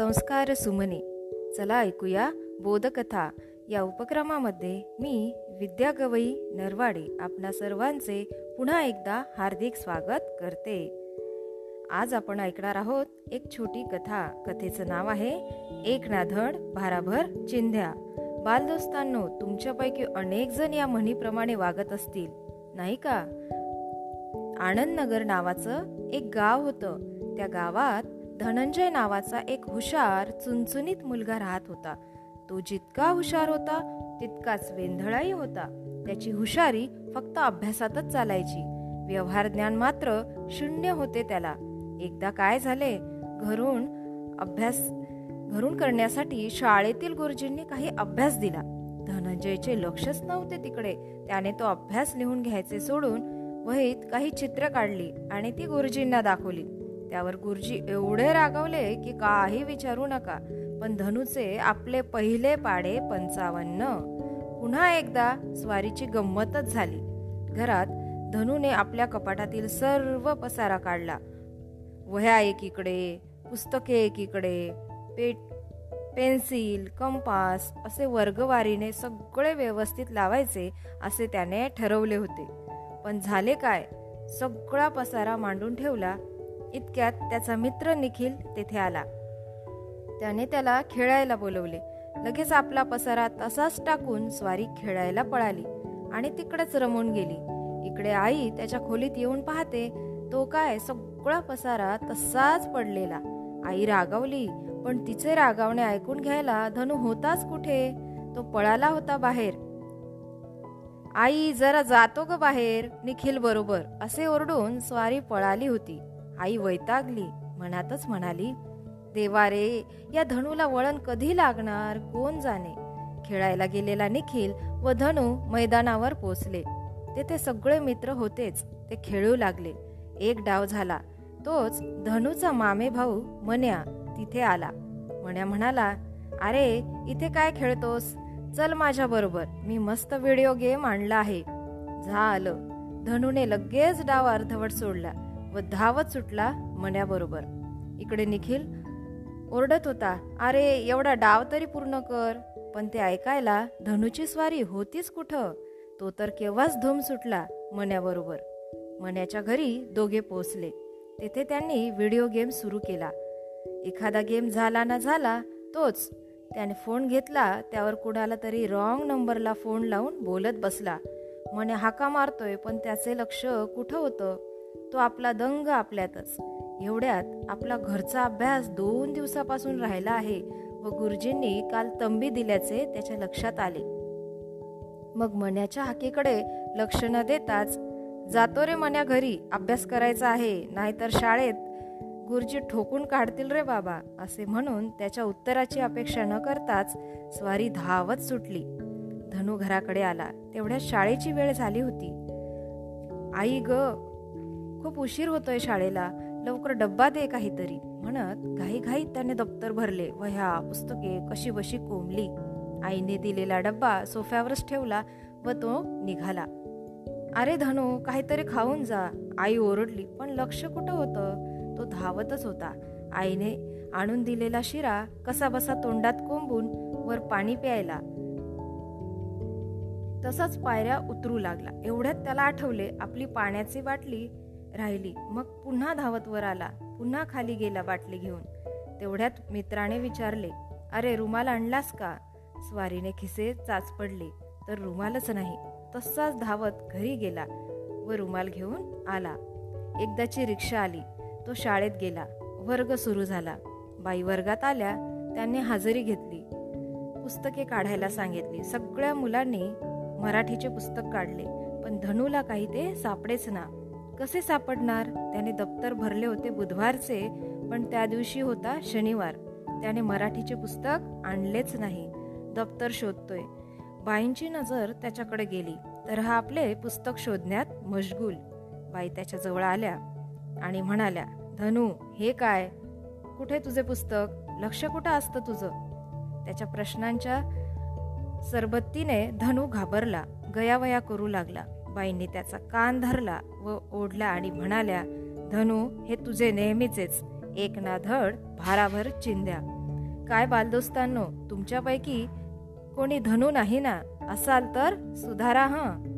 संस्कार सुमने. चला ऐकूया बोधकथा. या उपक्रमामध्ये मी विद्या गवई नरवाडे आपणा सर्वांचे पुन्हा एकदा हार्दिक स्वागत करते. आज आपण ऐकणार आहोत एक छोटी कथा. कथेचं नाव आहे एक नाधड भाराभर चिंध्या. बालदोस्तांनो तुमच्यापैकी अनेक जण या म्हणीप्रमाणे वागत असतील नाही का? आनंदनगर नावाचं एक गाव होतं. त्या गावात धनंजय नावाचा एक हुशार चुनचुनीत मुलगा राहत होता. तो जितका हुशार होता तितकाच वेंधळाही होता. त्याची हुशारी फक्त अभ्यासातच चालायची. व्यवहार ज्ञान मात्र शून्य होते त्याला. एकदा काय झाले? घरून अभ्यास घरून करण्यासाठी शाळेतील गुरुजींनी काही अभ्यास दिला. धनंजयचे लक्षच नव्हते तिकडे. त्याने तो अभ्यास लिहून घ्यायचे सोडून वहीत काही चित्र काढली आणि ती गुरुजींना दाखवली. त्यावर गुरुजी एवढे रागवले की काही विचारू नका पण धनुचे आपले पहिले पाडे पंचावन्न. पुन्हा एकदा स्वारीची गंमतच झाली. घरात धनुने आपल्या कपाटातील सर्व पसारा काढला. वह्या एकीकडे पुस्तके एकीकडे पेट पेन्सिल कंपास असे वर्गवारीने सगळे व्यवस्थित लावायचे असे त्याने ठरवले होते. पण झाले काय? सगळा पसारा मांडून ठेवला. इतक्यात त्याचा मित्र निखिल तेथे आला. त्याने त्याला खेळायला बोलवले. लगेच आपला पसारा तसाच टाकून स्वारी खेळायला पळाली आणि तिकडेच रमून गेली. इकडे आई त्याच्या खोलीत येऊन पाहते तो काय सगळा पसारा तसाच पडलेला. आई रागावली पण तिचे रागावणे ऐकून घ्यायला धनु होताच कुठे? तो पळाला होता बाहेर. आई जरा जातो ग बाहेर निखिल बरोबर असे ओरडून स्वारी पळाली होती. आई वैतागली मनातच म्हणाली देवा रे या धनूला वळण कधी लागणार? कोण जाणे? खेळायला गेलेला निखिल व धनू मैदानावर पोचले. तेथे सगळे मित्र होतेच ते खेळू लागले. एक डाव झाला. तोच धनूचा मामे भाऊ मन्या तिथे आला. मन्या म्हणाला अरे इथे काय खेळतोस? चल माझ्या बरोबर. मी मस्त व्हिडिओ गेम आणला आहे. झालं. धनूने लगेच डाव अर्धवट सोडला. व धावत सुटला मण्याबरोबर इकडे निखिल ओरडत होता अरे एवढा डाव तरी पूर्ण कर. पण ते ऐकायला धनुची स्वारी होतीच कुठं? तो तर केव्हाच धूम सुटला मण्याबरोबर मण्याच्या घरी दोघे पोचले तेथे त्यांनी व्हिडिओ गेम सुरू केला. एखादा गेम झाला ना झाला तोच. त्याने फोन घेतला त्यावर कुणाला तरी रॉंग नंबरला फोन लावून बोलत बसला. मने हाका मारतोय पण त्याचे लक्ष कुठं होतं? तो आपला दंग आपल्यातच. एवढ्यात आपला घरचा अभ्यास दोन दिवसापासून राहिला आहे व गुरुजींनी काल तंबी दिल्याचे त्याच्या लक्षात आले. मग मन्याच्या हाकेकडे लक्ष न देताच जातो रे मण्या घरी अभ्यास करायचा आहे नाहीतर शाळेत गुरुजी ठोकून काढतील रे बाबा असे म्हणून त्याच्या उत्तराची अपेक्षा न करताच स्वारी धावत सुटली. धनु घराकडे आला. तेवढ्या शाळेची वेळ झाली होती. आई ग खूप उशीर होतोय शाळेला. लवकर डब्बा दे काहीतरी. म्हणत घाईघाईत त्याने दप्तर भरले. वह्या पुस्तके कशी बशी कोंबली. आईने दिलेला डब्बा सोफ्यावरच ठेवला व तो निघाला. अरे धनु काहीतरी खाऊन जा. आई ओरडली. पण लक्ष कुठं होतं? तो धावतच होता. आईने आणून दिलेला शिरा कसा बसा तोंडात कोंबून वर पाणी प्यायला. तसाच पायऱ्या उतरू लागला. एवढ्यात त्याला आठवले आपली पाण्याची बाटली राहिली. मग पुन्हा धावत वर आला. पुन्हा खाली गेला बाटली घेऊन. तेवढ्यात मित्राने विचारले अरे रुमाल आणलास का? स्वारीने खिसे चाच पडले तर रुमालच नाही. तसाच धावत घरी गेला व रुमाल घेऊन आला. एकदाची रिक्षा आली. तो शाळेत गेला. वर्ग सुरू झाला. बाई वर्गात आल्या त्यांनी हजेरी घेतली. पुस्तके काढायला सांगितली. सगळ्या मुलांनी मराठीचे पुस्तक काढले. पण धनूला काही ते सापडेच ना. कसे सापडणार? त्याने दप्तर भरले होते बुधवारचे पण त्या दिवशी होता शनिवार. त्याने मराठीचे पुस्तक आणलेच नाही. दप्तर शोधतोय. बाईंची नजर त्याच्याकडे गेली तर हा आपले पुस्तक शोधण्यात मशगूल. बाई त्याच्याजवळ आल्या आणि म्हणाल्या धनू हे काय? कुठे तुझे पुस्तक? लक्ष कुठं असतं तुझं? त्याच्या प्रश्नांच्या सरबत्तीने धनू घाबरला गयावया करू लागला. बाईंनी त्याचा कान धरला व ओढला आणि म्हणाल्या धनु हे तुझे नेहमीचेच एक ना धड भाराभर चिंध्या. काय बालदोस्तांनो तुमच्यापैकी कोणी धनू नाही ना? असाल तर सुधारा हां.